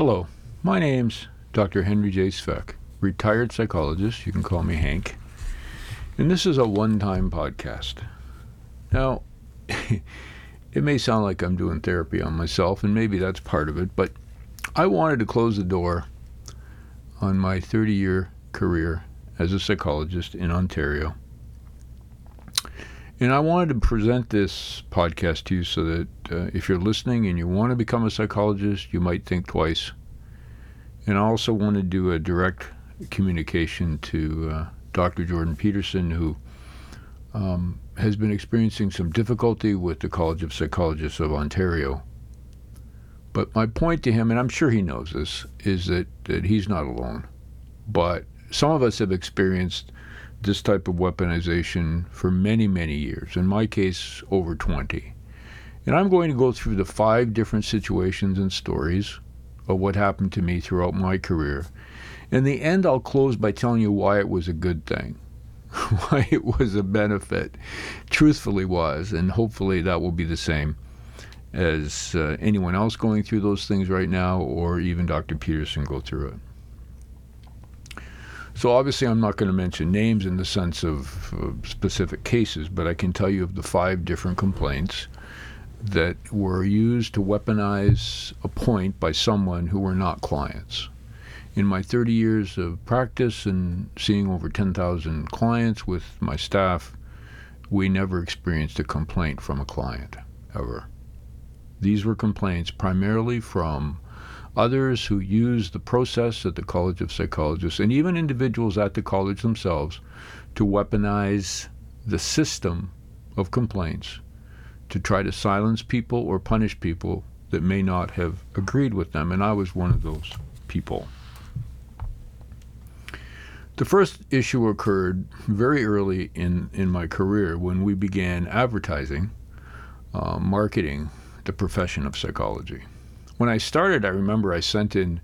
Hello, my name's Dr. Henry J. Svec, retired psychologist. You can call me Hank. And this is a one time podcast. Now, it may sound like I'm doing therapy on myself, and maybe that's part of it, but I wanted to close the door on my 30 year career as a psychologist in Ontario. And I wanted to present this podcast to you so that uh, if you're listening and you want to become a psychologist, you might think twice. And I also want to do a direct communication to uh, Dr. Jordan Peterson, who um, has been experiencing some difficulty with the College of Psychologists of Ontario. But my point to him, and I'm sure he knows this, is that, that he's not alone. But some of us have experienced this type of weaponization for many, many years. In my case, over 20. And I'm going to go through the five different situations and stories of what happened to me throughout my career. In the end, I'll close by telling you why it was a good thing, why it was a benefit, truthfully was, and hopefully that will be the same as uh, anyone else going through those things right now, or even Dr. Peterson go through it. So obviously, I'm not going to mention names in the sense of uh, specific cases, but I can tell you of the five different complaints that were used to weaponize a point by someone who were not clients. In my 30 years of practice and seeing over 10,000 clients with my staff, we never experienced a complaint from a client, ever. These were complaints primarily from others who use the process at the College of Psychologists, and even individuals at the college themselves, to weaponize the system of complaints to try to silence people or punish people that may not have agreed with them. And I was one of those people. The first issue occurred very early in, in my career when we began advertising, uh, marketing the profession of psychology when I started, I remember I sent in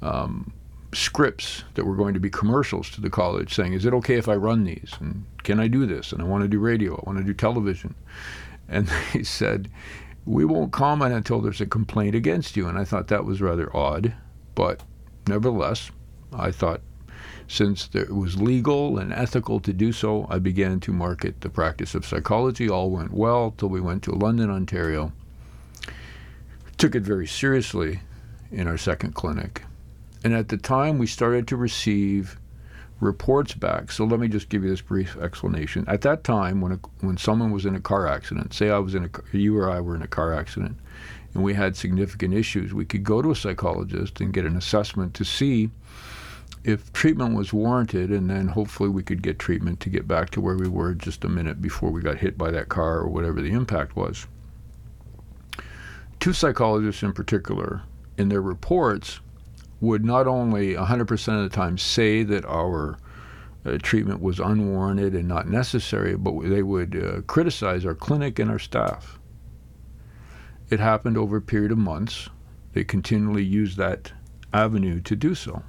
um, scripts that were going to be commercials to the college saying, Is it okay if I run these? And can I do this? And I want to do radio, I want to do television. And they said, We won't comment until there's a complaint against you. And I thought that was rather odd. But nevertheless, I thought since it was legal and ethical to do so, I began to market the practice of psychology. All went well till we went to London, Ontario took it very seriously in our second clinic. And at the time, we started to receive reports back. So let me just give you this brief explanation. At that time, when a, when someone was in a car accident, say I was in a you or I were in a car accident, and we had significant issues, we could go to a psychologist and get an assessment to see if treatment was warranted, and then hopefully we could get treatment to get back to where we were just a minute before we got hit by that car or whatever the impact was two psychologists in particular, in their reports, would not only 100% of the time say that our uh, treatment was unwarranted and not necessary, but they would uh, criticize our clinic and our staff. It happened over a period of months. They continually used that avenue to do so.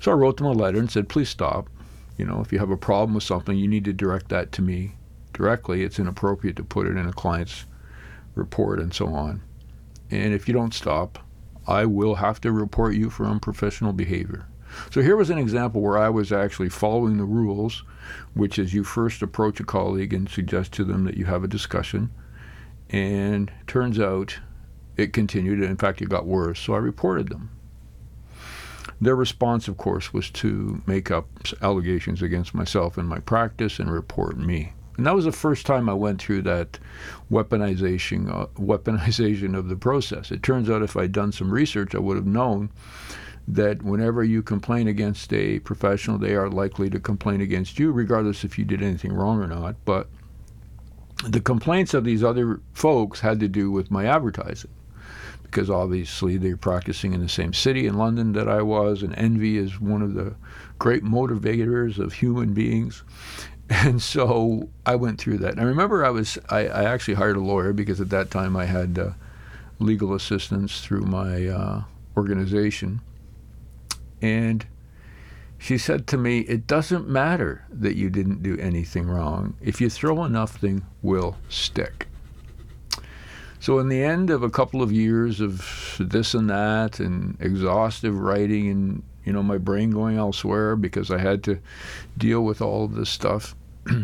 So I wrote them a letter and said, please stop. You know, if you have a problem with something, you need to direct that to me directly. It's inappropriate to put it in a client's report and so on. And if you don't stop, I will have to report you for unprofessional behavior. So here was an example where I was actually following the rules, which is you first approach a colleague and suggest to them that you have a discussion. And turns out it continued. and In fact, it got worse. So I reported them. Their response, of course, was to make up allegations against myself and my practice and report me. And that was the first time I went through that weaponization, uh, weaponization of the process. It turns out if I'd done some research, I would have known that whenever you complain against a professional, they are likely to complain against you, regardless if you did anything wrong or not. But the complaints of these other folks had to do with my advertising. Because obviously they're practicing in the same city in London that I was, and envy is one of the great motivators of human beings. And so I went through that. And I remember I was I, I actually hired a lawyer because at that time I had uh, legal assistance through my uh, organization, and she said to me, "It doesn't matter that you didn't do anything wrong. If you throw enough, thing will stick." So, in the end of a couple of years of this and that and exhaustive writing and you know my brain going elsewhere because I had to deal with all of this stuff.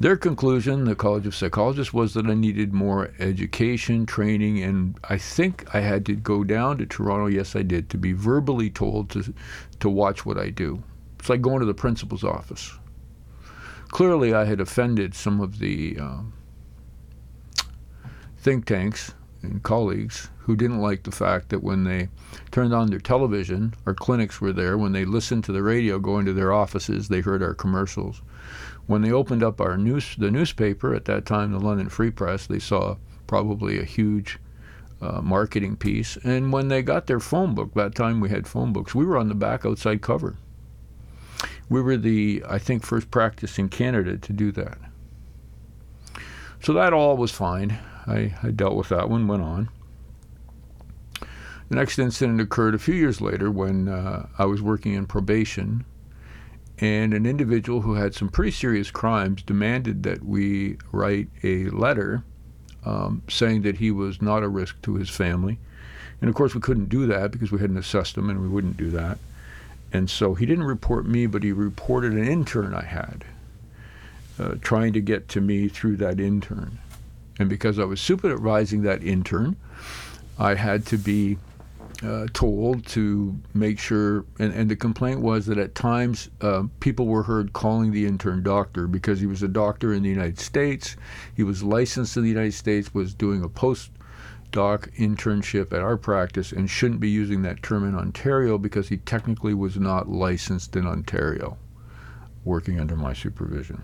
Their conclusion, the College of Psychologists, was that I needed more education, training, and I think I had to go down to Toronto. Yes, I did to be verbally told to to watch what I do. It's like going to the principal's office. Clearly, I had offended some of the um, think tanks and colleagues who didn't like the fact that when they turned on their television, our clinics were there. When they listened to the radio going to their offices, they heard our commercials. When they opened up our news, the newspaper at that time, the London Free Press, they saw probably a huge uh, marketing piece. And when they got their phone book, that time we had phone books, we were on the back outside cover. We were the, I think, first practice in Canada to do that. So that all was fine. I, I dealt with that one, went on. The next incident occurred a few years later when uh, I was working in probation, and an individual who had some pretty serious crimes demanded that we write a letter um, saying that he was not a risk to his family. And of course, we couldn't do that because we hadn't assessed him and we wouldn't do that. And so he didn't report me, but he reported an intern I had, uh, trying to get to me through that intern. And because I was supervising that intern, I had to be uh, told to make sure, and, and, the complaint was that at times uh, people were heard calling the intern doctor because he was a doctor in the United States. He was licensed in the United States, was doing a postdoc internship at our practice, and shouldn't be using that term in Ontario because he technically was not licensed in Ontario, working under my supervision.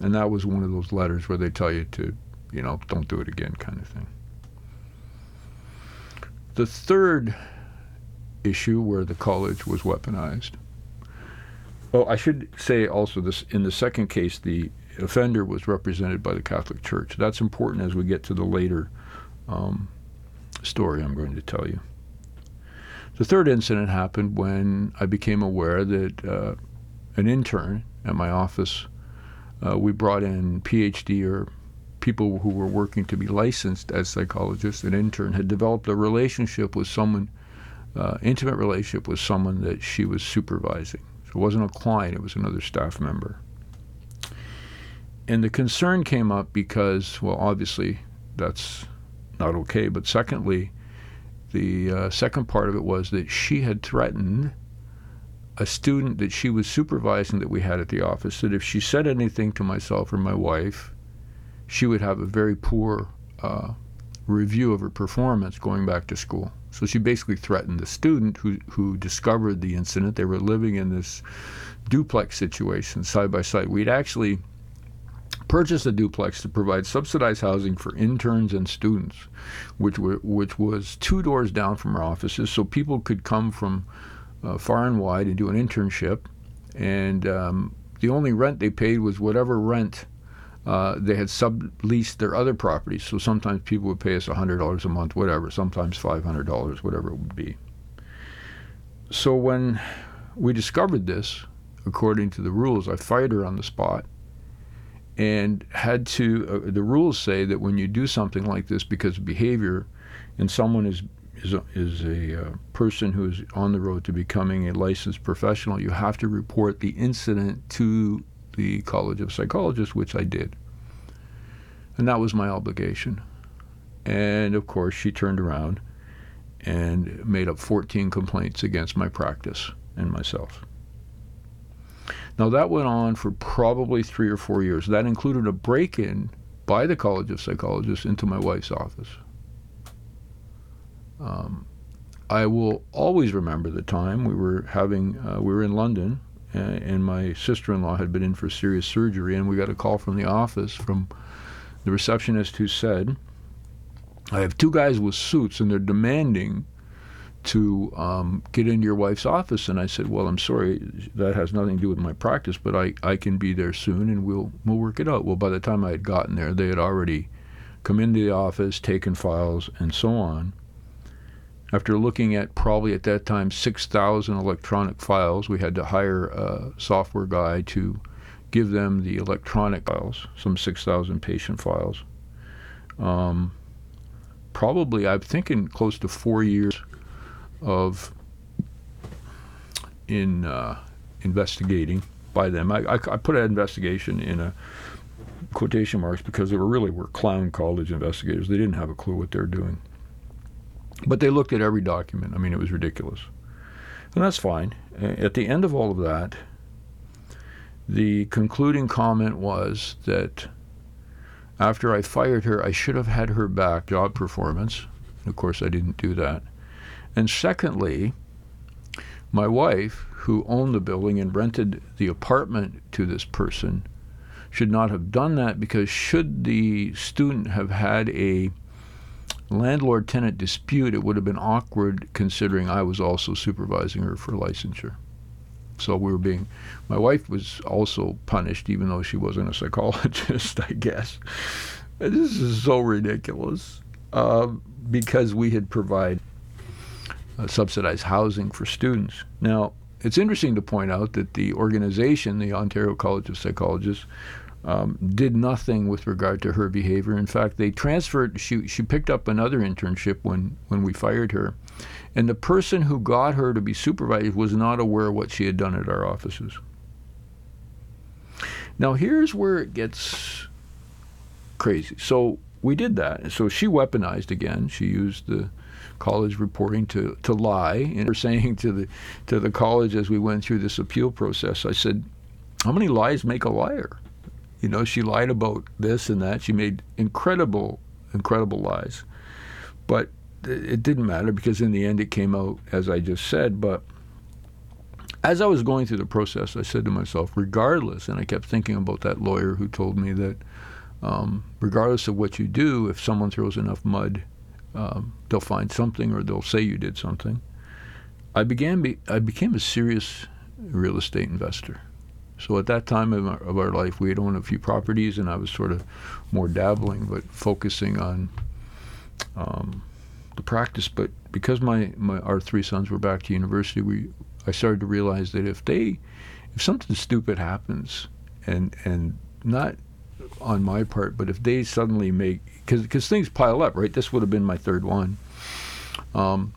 And that was one of those letters where they tell you to you know, don't do it again kind of thing. The third issue where the college was weaponized. Oh, I should say also this in the second case, the offender was represented by the Catholic Church. That's important as we get to the later um, story I'm going to tell you. The third incident happened when I became aware that uh, an intern at my office, uh, we brought in PhD or people who were working to be licensed as psychologists, an intern, had developed a relationship with someone, uh, intimate relationship with someone that she was supervising. So it wasn't a client, it was another staff member. And the concern came up because, well, obviously that's not okay, but secondly, the uh, second part of it was that she had threatened a student that she was supervising that we had at the office that if she said anything to myself or my wife, she would have a very poor uh, review of her performance going back to school. So she basically threatened the student who, who discovered the incident. They were living in this duplex situation side by side. We'd actually purchased a duplex to provide subsidized housing for interns and students, which were which was two doors down from our offices, so people could come from uh, far and wide and do an internship. And um, the only rent they paid was whatever rent uh, they had subleased their other properties. So sometimes people would pay us $100 a month, whatever, sometimes $500, whatever it would be. So when we discovered this, according to the rules, I fired her on the spot and had to. Uh, the rules say that when you do something like this because of behavior, and someone is is a, is a uh, person who is on the road to becoming a licensed professional, you have to report the incident to the College of Psychologists, which I did. And that was my obligation. And of course, she turned around and made up 14 complaints against my practice and myself. Now, that went on for probably three or four years. That included a break in by the College of Psychologists into my wife's office. Um, I will always remember the time we were having, uh, we were in London and my sister-in-law had been in for serious surgery, and we got a call from the office from the receptionist who said, "I have two guys with suits, and they're demanding." to um, get into your wife's office. And I said, well, I'm sorry, that has nothing to do with my practice, but I, I can be there soon and we'll, we'll work it out. Well, by the time I had gotten there, they had already come into the office, taken files, and so on. After looking at probably at that time 6,000 electronic files, we had to hire a software guy to give them the electronic files, some 6,000 patient files. Um, probably, I'm thinking, close to four years of in uh, investigating by them. I, I, I put an investigation in a quotation marks because they were really were clown college investigators. They didn't have a clue what they were doing. But they looked at every document. I mean, it was ridiculous. And that's fine. At the end of all of that, the concluding comment was that after I fired her, I should have had her back job performance. Of course, I didn't do that. And secondly, my wife, who owned the building and rented the apartment to this person, should not have done that because should the student have had a landlord tenant dispute, it would have been awkward considering I was also supervising her for licensure. So we were being, my wife was also punished, even though she wasn't a psychologist, I guess. This is so ridiculous uh, because we had provided uh, subsidized housing for students. Now, it's interesting to point out that the organization, the Ontario College of Psychologists, um, did nothing with regard to her behavior. In fact, they transferred. She she picked up another internship when when we fired her, and the person who got her to be supervised was not aware of what she had done at our offices. Now here's where it gets crazy. So we did that. So she weaponized again. She used the college reporting to, to lie. And we're saying to the to the college as we went through this appeal process, I said, How many lies make a liar? You know, she lied about this and that. She made incredible, incredible lies. But it didn't matter because in the end it came out as I just said. But as I was going through the process, I said to myself, regardless, and I kept thinking about that lawyer who told me that um, regardless of what you do, if someone throws enough mud, um, they'll find something or they'll say you did something. I began. Be, I became a serious real estate investor. So at that time of our, of our life, we had owned a few properties, and I was sort of more dabbling, but focusing on um, the practice. But because my, my our three sons were back to university, we I started to realize that if they if something stupid happens, and and not on my part, but if they suddenly make because things pile up, right? This would have been my third one. Um,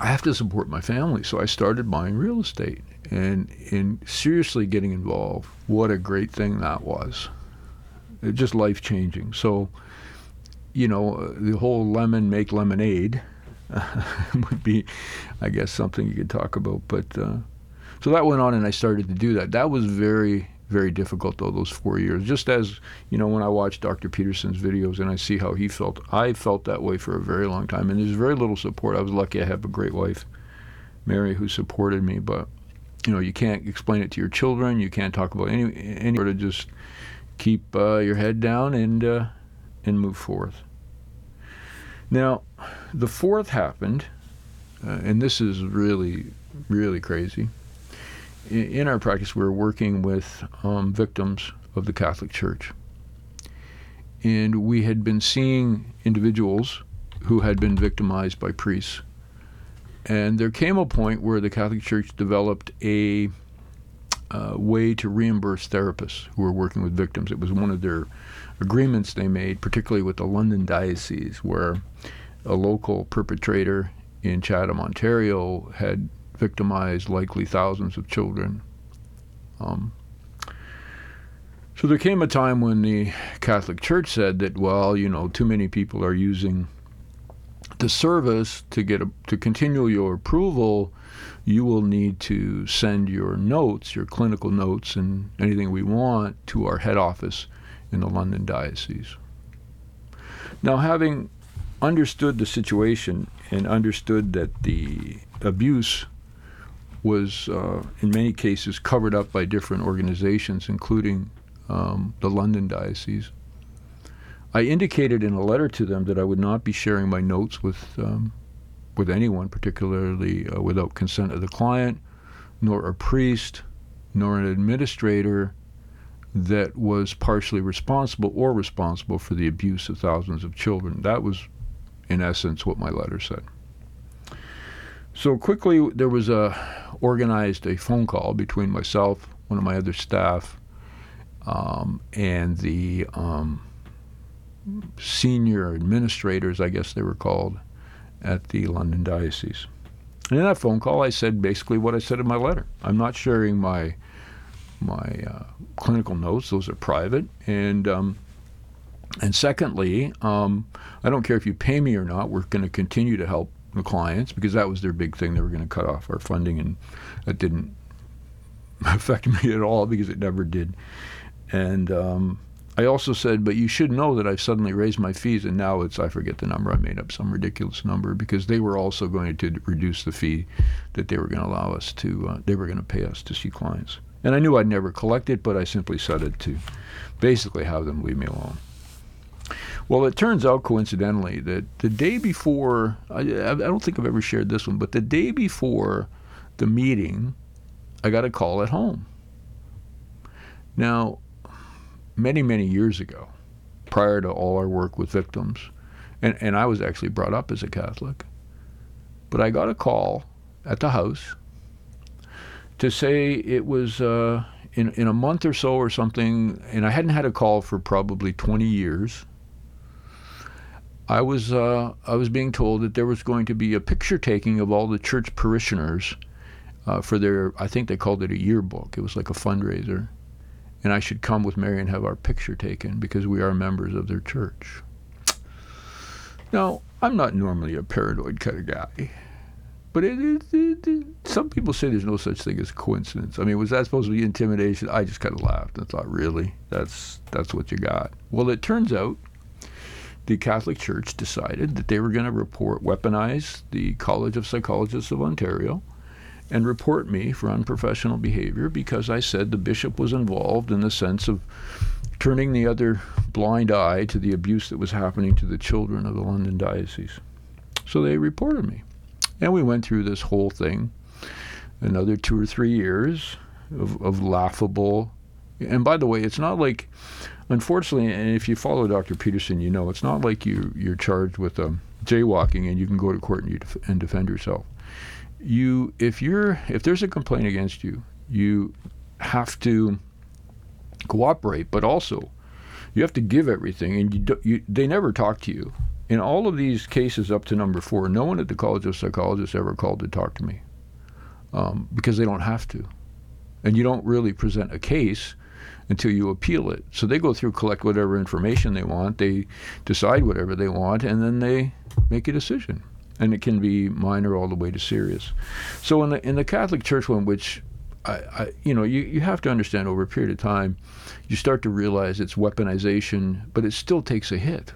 I have to support my family, so I started buying real estate and in seriously getting involved. What a great thing that was! It just life changing. So, you know, the whole lemon make lemonade would be, I guess, something you could talk about. But uh, so that went on, and I started to do that. That was very very difficult though those four years just as you know when i watch dr peterson's videos and i see how he felt i felt that way for a very long time and there's very little support i was lucky i have a great wife mary who supported me but you know you can't explain it to your children you can't talk about any any sort of just keep uh, your head down and uh, and move forth now the fourth happened uh, and this is really really crazy in our practice, we are working with um, victims of the Catholic Church. And we had been seeing individuals who had been victimized by priests. And there came a point where the Catholic Church developed a uh, way to reimburse therapists who were working with victims. It was one of their agreements they made, particularly with the London Diocese, where a local perpetrator in Chatham, Ontario, had victimized likely thousands of children. Um, so there came a time when the Catholic Church said that, well, you know, too many people are using the service to get a, to continue your approval. You will need to send your notes, your clinical notes, and anything we want to our head office in the London diocese. Now, having understood the situation and understood that the abuse was uh, in many cases covered up by different organizations, including um, the London Diocese. I indicated in a letter to them that I would not be sharing my notes with um, with anyone, particularly uh, without consent of the client, nor a priest, nor an administrator that was partially responsible or responsible for the abuse of thousands of children. That was, in essence, what my letter said. So quickly, there was a organized a phone call between myself, one of my other staff, um, and the um, senior administrators, I guess they were called, at the London Diocese. And in that phone call, I said basically what I said in my letter. I'm not sharing my my uh, clinical notes; those are private. And um, and secondly, um, I don't care if you pay me or not. We're going to continue to help the clients because that was their big thing. They were going to cut off our funding, and that didn't affect me at all because it never did. And um, I also said, but you should know that I've suddenly raised my fees, and now it's I forget the number. I made up some ridiculous number because they were also going to reduce the fee that they were going to allow us to. Uh, they were going to pay us to see clients, and I knew I'd never collect it, but I simply said it to basically have them leave me alone. Well, it turns out coincidentally that the day before, I, I don't think I've ever shared this one, but the day before the meeting, I got a call at home. Now, many, many years ago, prior to all our work with victims, and, and I was actually brought up as a Catholic, but I got a call at the house to say it was uh, in, in a month or so or something, and I hadn't had a call for probably 20 years. I was uh, I was being told that there was going to be a picture taking of all the church parishioners uh, for their I think they called it a yearbook. It was like a fundraiser, and I should come with Mary and have our picture taken because we are members of their church. Now, I'm not normally a paranoid kind of guy, but it, it, it, some people say there's no such thing as coincidence. I mean, was that supposed to be intimidation? I just kind of laughed and thought, really? That's that's what you got. Well, it turns out the Catholic Church decided that they were going to report weaponize the College of Psychologists of Ontario and report me for unprofessional behavior because I said the bishop was involved in the sense of turning the other blind eye to the abuse that was happening to the children of the London diocese. So they reported me. And we went through this whole thing, another two or three years of, of laughable. And by the way, it's not like, unfortunately, and if you follow Dr. Peterson, you know, it's not like you, you're charged with um, jaywalking and you can go to court and, you def- and defend yourself you if you're if there's a complaint against you, you have to cooperate, but also you have to give everything, and you, do, you they never talk to you. In all of these cases up to number four, no one at the College of Psychologists ever called to talk to me um, because they don't have to, and you don't really present a case until you appeal it. So they go through, collect whatever information they want, they decide whatever they want, and then they make a decision and it can be minor all the way to serious. So in the in the Catholic Church one, which I, I, you know, you, you have to understand over a period of time, you start to realize it's weaponization, but it still takes a hit.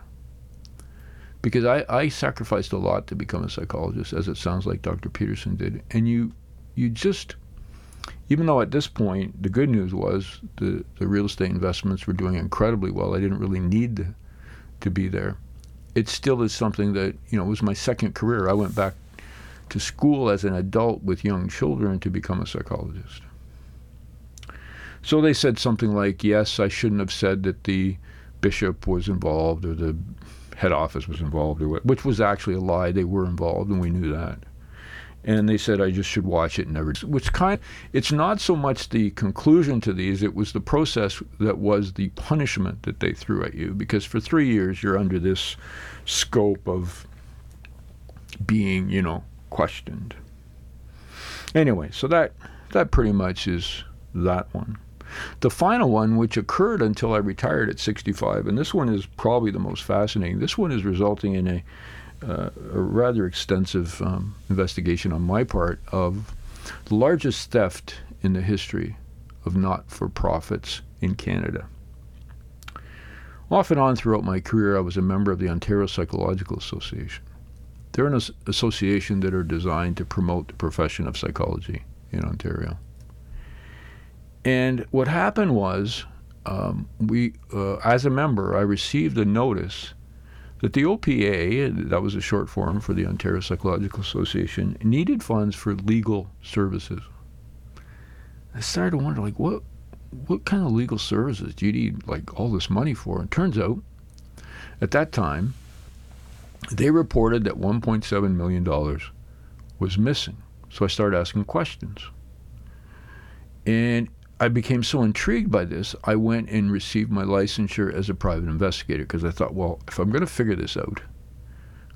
Because I, I sacrificed a lot to become a psychologist, as it sounds like Dr. Peterson did. And you you just even though at this point the good news was the, the real estate investments were doing incredibly well, I didn't really need to, to be there it still is something that you know was my second career. I went back to school as an adult with young children to become a psychologist. So they said something like, "Yes, I shouldn't have said that the bishop was involved or the head office was involved, or what, which was actually a lie. They were involved, and we knew that." And they said I just should watch it and never. Which kind, it's not so much the conclusion to these; it was the process that was the punishment that they threw at you. Because for three years you're under this scope of being, you know, questioned. Anyway, so that that pretty much is that one. The final one, which occurred until I retired at 65, and this one is probably the most fascinating. This one is resulting in a uh, a rather extensive um, investigation on my part of the largest theft in the history of not for profits in Canada. Off and on throughout my career, I was a member of the Ontario Psychological Association. They're an association that are designed to promote the profession of psychology in Ontario. And what happened was, um, we, uh, as a member, I received a notice that the OPA, that was a short form for the Ontario Psychological Association, needed funds for legal services. I started to wonder, like, what what kind of legal services do you need like all this money for? And turns out, at that time, they reported that 1.7 million dollars was missing. So I started asking questions, and I became so intrigued by this, I went and received my licensure as a private investigator because I thought, well, if I'm going to figure this out,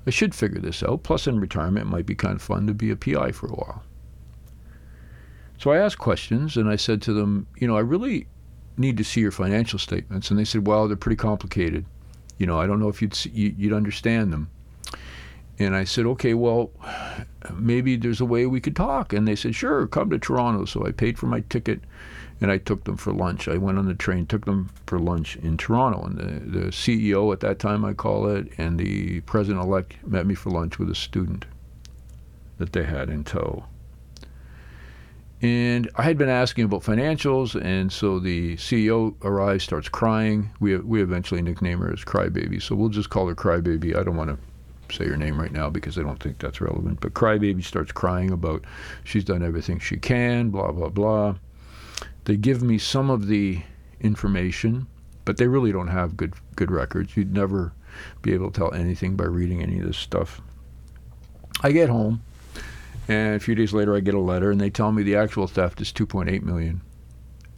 I should figure this out. Plus, in retirement, it might be kind of fun to be a PI for a while. So I asked questions and I said to them, you know, I really need to see your financial statements. And they said, well, they're pretty complicated. You know, I don't know if you'd see, you'd understand them. And I said, okay, well, maybe there's a way we could talk. And they said, sure, come to Toronto. So I paid for my ticket and I took them for lunch. I went on the train, took them for lunch in Toronto, and the, the CEO at that time, I call it, and the president elect met me for lunch with a student that they had in tow. And I had been asking about financials, and so the CEO arrives, starts crying. We we eventually nickname her as Crybaby, so we'll just call her Crybaby. I don't want to say her name right now because I don't think that's relevant. But Crybaby starts crying about she's done everything she can, blah blah blah. They give me some of the information, but they really don't have good good records. You'd never be able to tell anything by reading any of this stuff. I get home, and a few days later, I get a letter, and they tell me the actual theft is 2.8 million,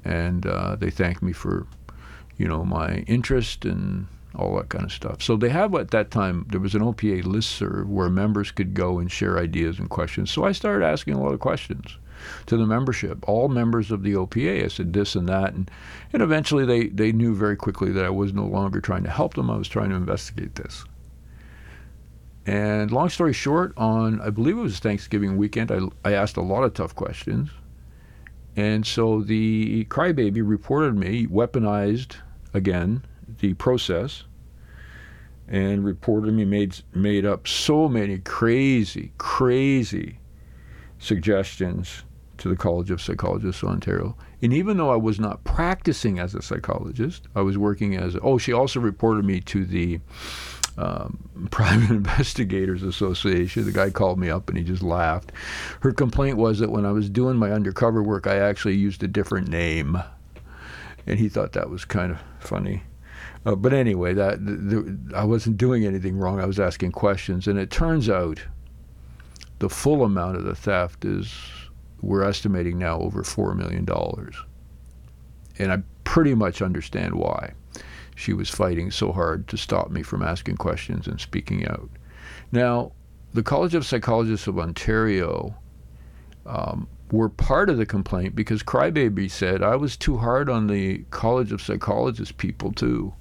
and uh, they thank me for, you know, my interest and all that kind of stuff. So they have at that time there was an OPA listserv where members could go and share ideas and questions. So I started asking a lot of questions to the membership, all members of the OPA. I said this and that, and and eventually they they knew very quickly that I was no longer trying to help them. I was trying to investigate this. And long story short, on I believe it was Thanksgiving weekend, I I asked a lot of tough questions. And so the crybaby reported me weaponized again the process and reported me made made up so many crazy, crazy suggestions to the College of Psychologists of Ontario. And even though I was not practicing as a psychologist, I was working as, oh, she also reported me to the um, Private Investigators Association. The guy called me up and he just laughed. Her complaint was that when I was doing my undercover work, I actually used a different name. And he thought that was kind of funny. Uh, but anyway, that the, I wasn't doing anything wrong. I was asking questions, and it turns out the full amount of the theft is we're estimating now over $4 million. And I pretty much understand why she was fighting so hard to stop me from asking questions and speaking out. Now, the College of Psychologists of Ontario um, were part of the complaint because Crybaby said I was too hard on the College of Psychologists people, too.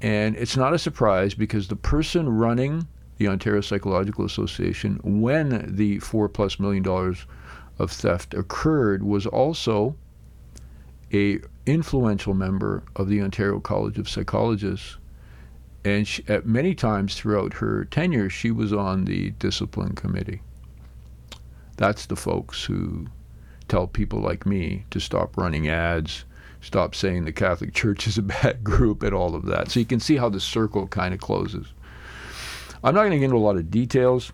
And it's not a surprise because the person running the Ontario Psychological Association when the four plus million dollars of theft occurred was also a influential member of the Ontario College of Psychologists. And she, at many times throughout her tenure she was on the discipline committee. That's the folks who tell people like me to stop running ads stop saying the Catholic Church is a bad group and all of that. So you can see how the circle kind of closes. I'm not going to get into a lot of details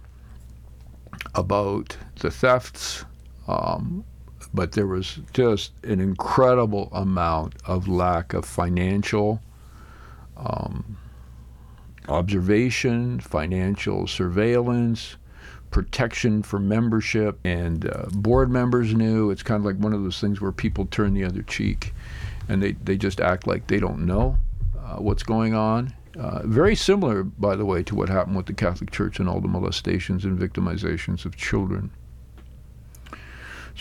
about the thefts um, but there was just an incredible amount of lack of financial um, observation, financial surveillance, protection for membership, and uh, board members knew. It's kind of like one of those things where people turn the other cheek and they, they just act like they don't know uh, what's going on. Uh, very similar, by the way, to what happened with the Catholic Church and all the molestations and victimizations of children.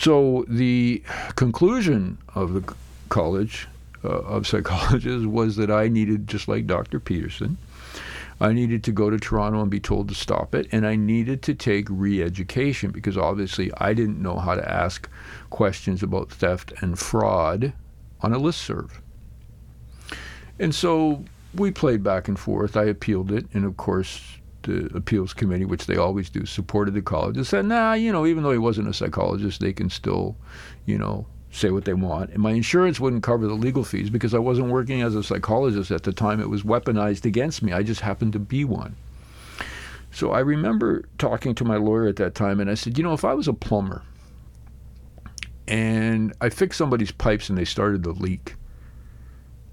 So the conclusion of the College uh, of Psychologists was that I needed, just like Dr. Peterson, I needed to go to Toronto and be told to stop it, and I needed to take re education because obviously I didn't know how to ask questions about theft and fraud on a list serve. And so we played back and forth. I appealed it, and of course, the appeals committee, which they always do, supported the college and said, nah, you know, even though he wasn't a psychologist, they can still, you know, say what they want. And my insurance wouldn't cover the legal fees because I wasn't working as a psychologist at the time. It was weaponized against me. I just happened to be one. So I remember talking to my lawyer at that time, and I said, you know, if I was a plumber and I fixed somebody's pipes and they started to leak,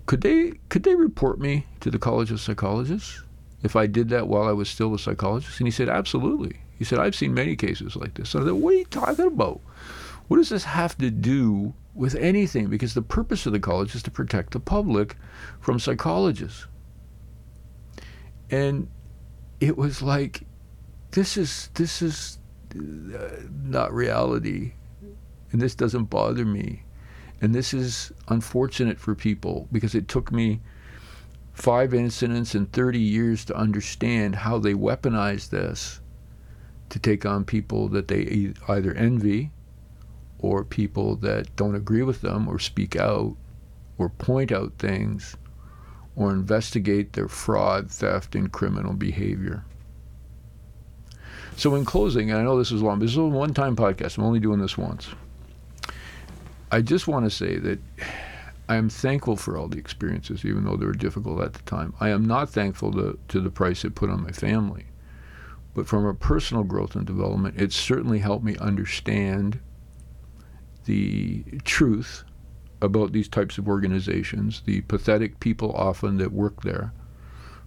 could they could they report me to the College of Psychologists? If I did that while I was still a psychologist? And he said, absolutely. He said, I've seen many cases like this. So I said, what are you talking about? What does this have to do with anything because the purpose of the college is to protect the public from psychologists. And it was like, this is this is uh, not reality, and this doesn't bother me, and this is unfortunate for people because it took me five incidents in 30 years to understand how they weaponize this to take on people that they either envy or people that don't agree with them or speak out or point out things or investigate their fraud, theft, and criminal behavior. So, in closing, and I know this is long, but this is a one time podcast. I'm only doing this once. I just want to say that I am thankful for all the experiences, even though they were difficult at the time. I am not thankful to, to the price it put on my family. But from a personal growth and development, it certainly helped me understand the truth about these types of organizations, the pathetic people often that work there,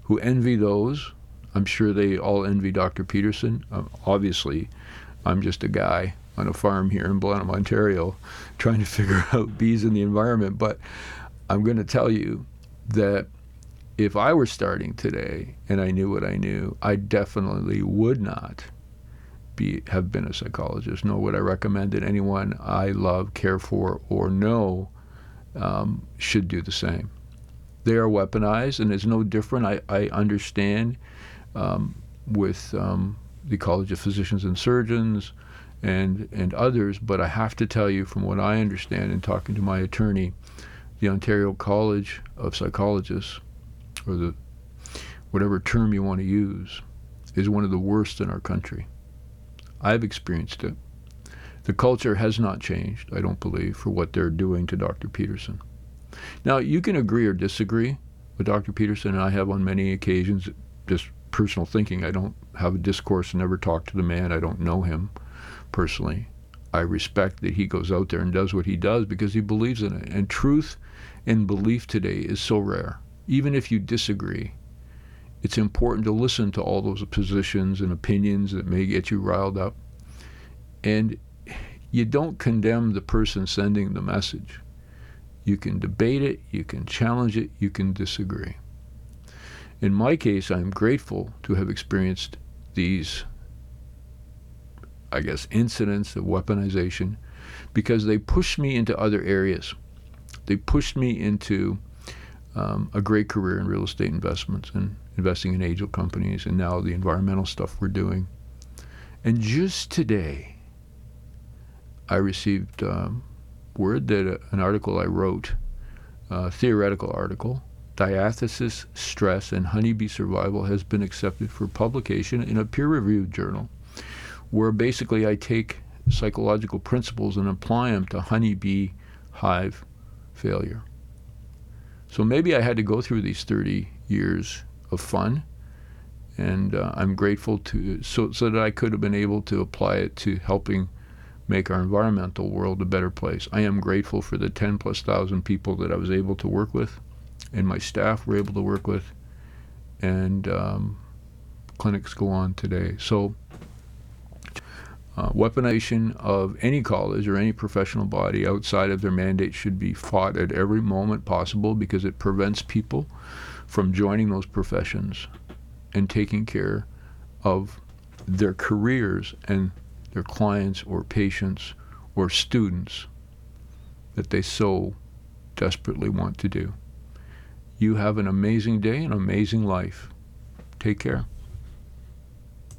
who envy those. I'm sure they all envy Dr. Peterson. Um, obviously, I'm just a guy on a farm here in Blenheim, Ontario, trying to figure out bees in the environment. But I'm going to tell you that if I were starting today and I knew what I knew, I definitely would not be have been a psychologist, nor would I recommend that anyone I love, care for, or know um, should do the same. They are weaponized, and it's no different. I, I understand um, with um, the College of Physicians and Surgeons, and and others. But I have to tell you, from what I understand in talking to my attorney, the Ontario College of Psychologists, or the whatever term you want to use, is one of the worst in our country. I've experienced it. The culture has not changed, I don't believe, for what they're doing to Dr. Peterson. Now, you can agree or disagree with Dr. Peterson, and I have on many occasions, just personal thinking. I don't have a discourse, never talk to the man, I don't know him personally. I respect that he goes out there and does what he does because he believes in it. And truth and belief today is so rare. Even if you disagree, it's important to listen to all those positions and opinions that may get you riled up. And you don't condemn the person sending the message. You can debate it, you can challenge it, you can disagree. In my case, I'm grateful to have experienced these I guess, incidents of weaponization because they pushed me into other areas. They pushed me into um, a great career in real estate investments and investing in angel companies and now the environmental stuff we're doing. And just today, I received um, word that a, an article I wrote, a theoretical article, Diathesis, Stress, and Honeybee Survival, has been accepted for publication in a peer reviewed journal where basically I take psychological principles and apply them to honeybee hive failure. So maybe I had to go through these 30 years of fun, and uh, I'm grateful to so so that I could have been able to apply it to helping make our environmental world a better place. I am grateful for the 10 plus thousand people that I was able to work with, and my staff were able to work with, and um, clinics go on today. So uh, weaponization of any college or any professional body outside of their mandate should be fought at every moment possible because it prevents people from joining those professions and taking care of their careers and their clients or patients or students that they so desperately want to do. You have an amazing day, and an amazing life. Take care.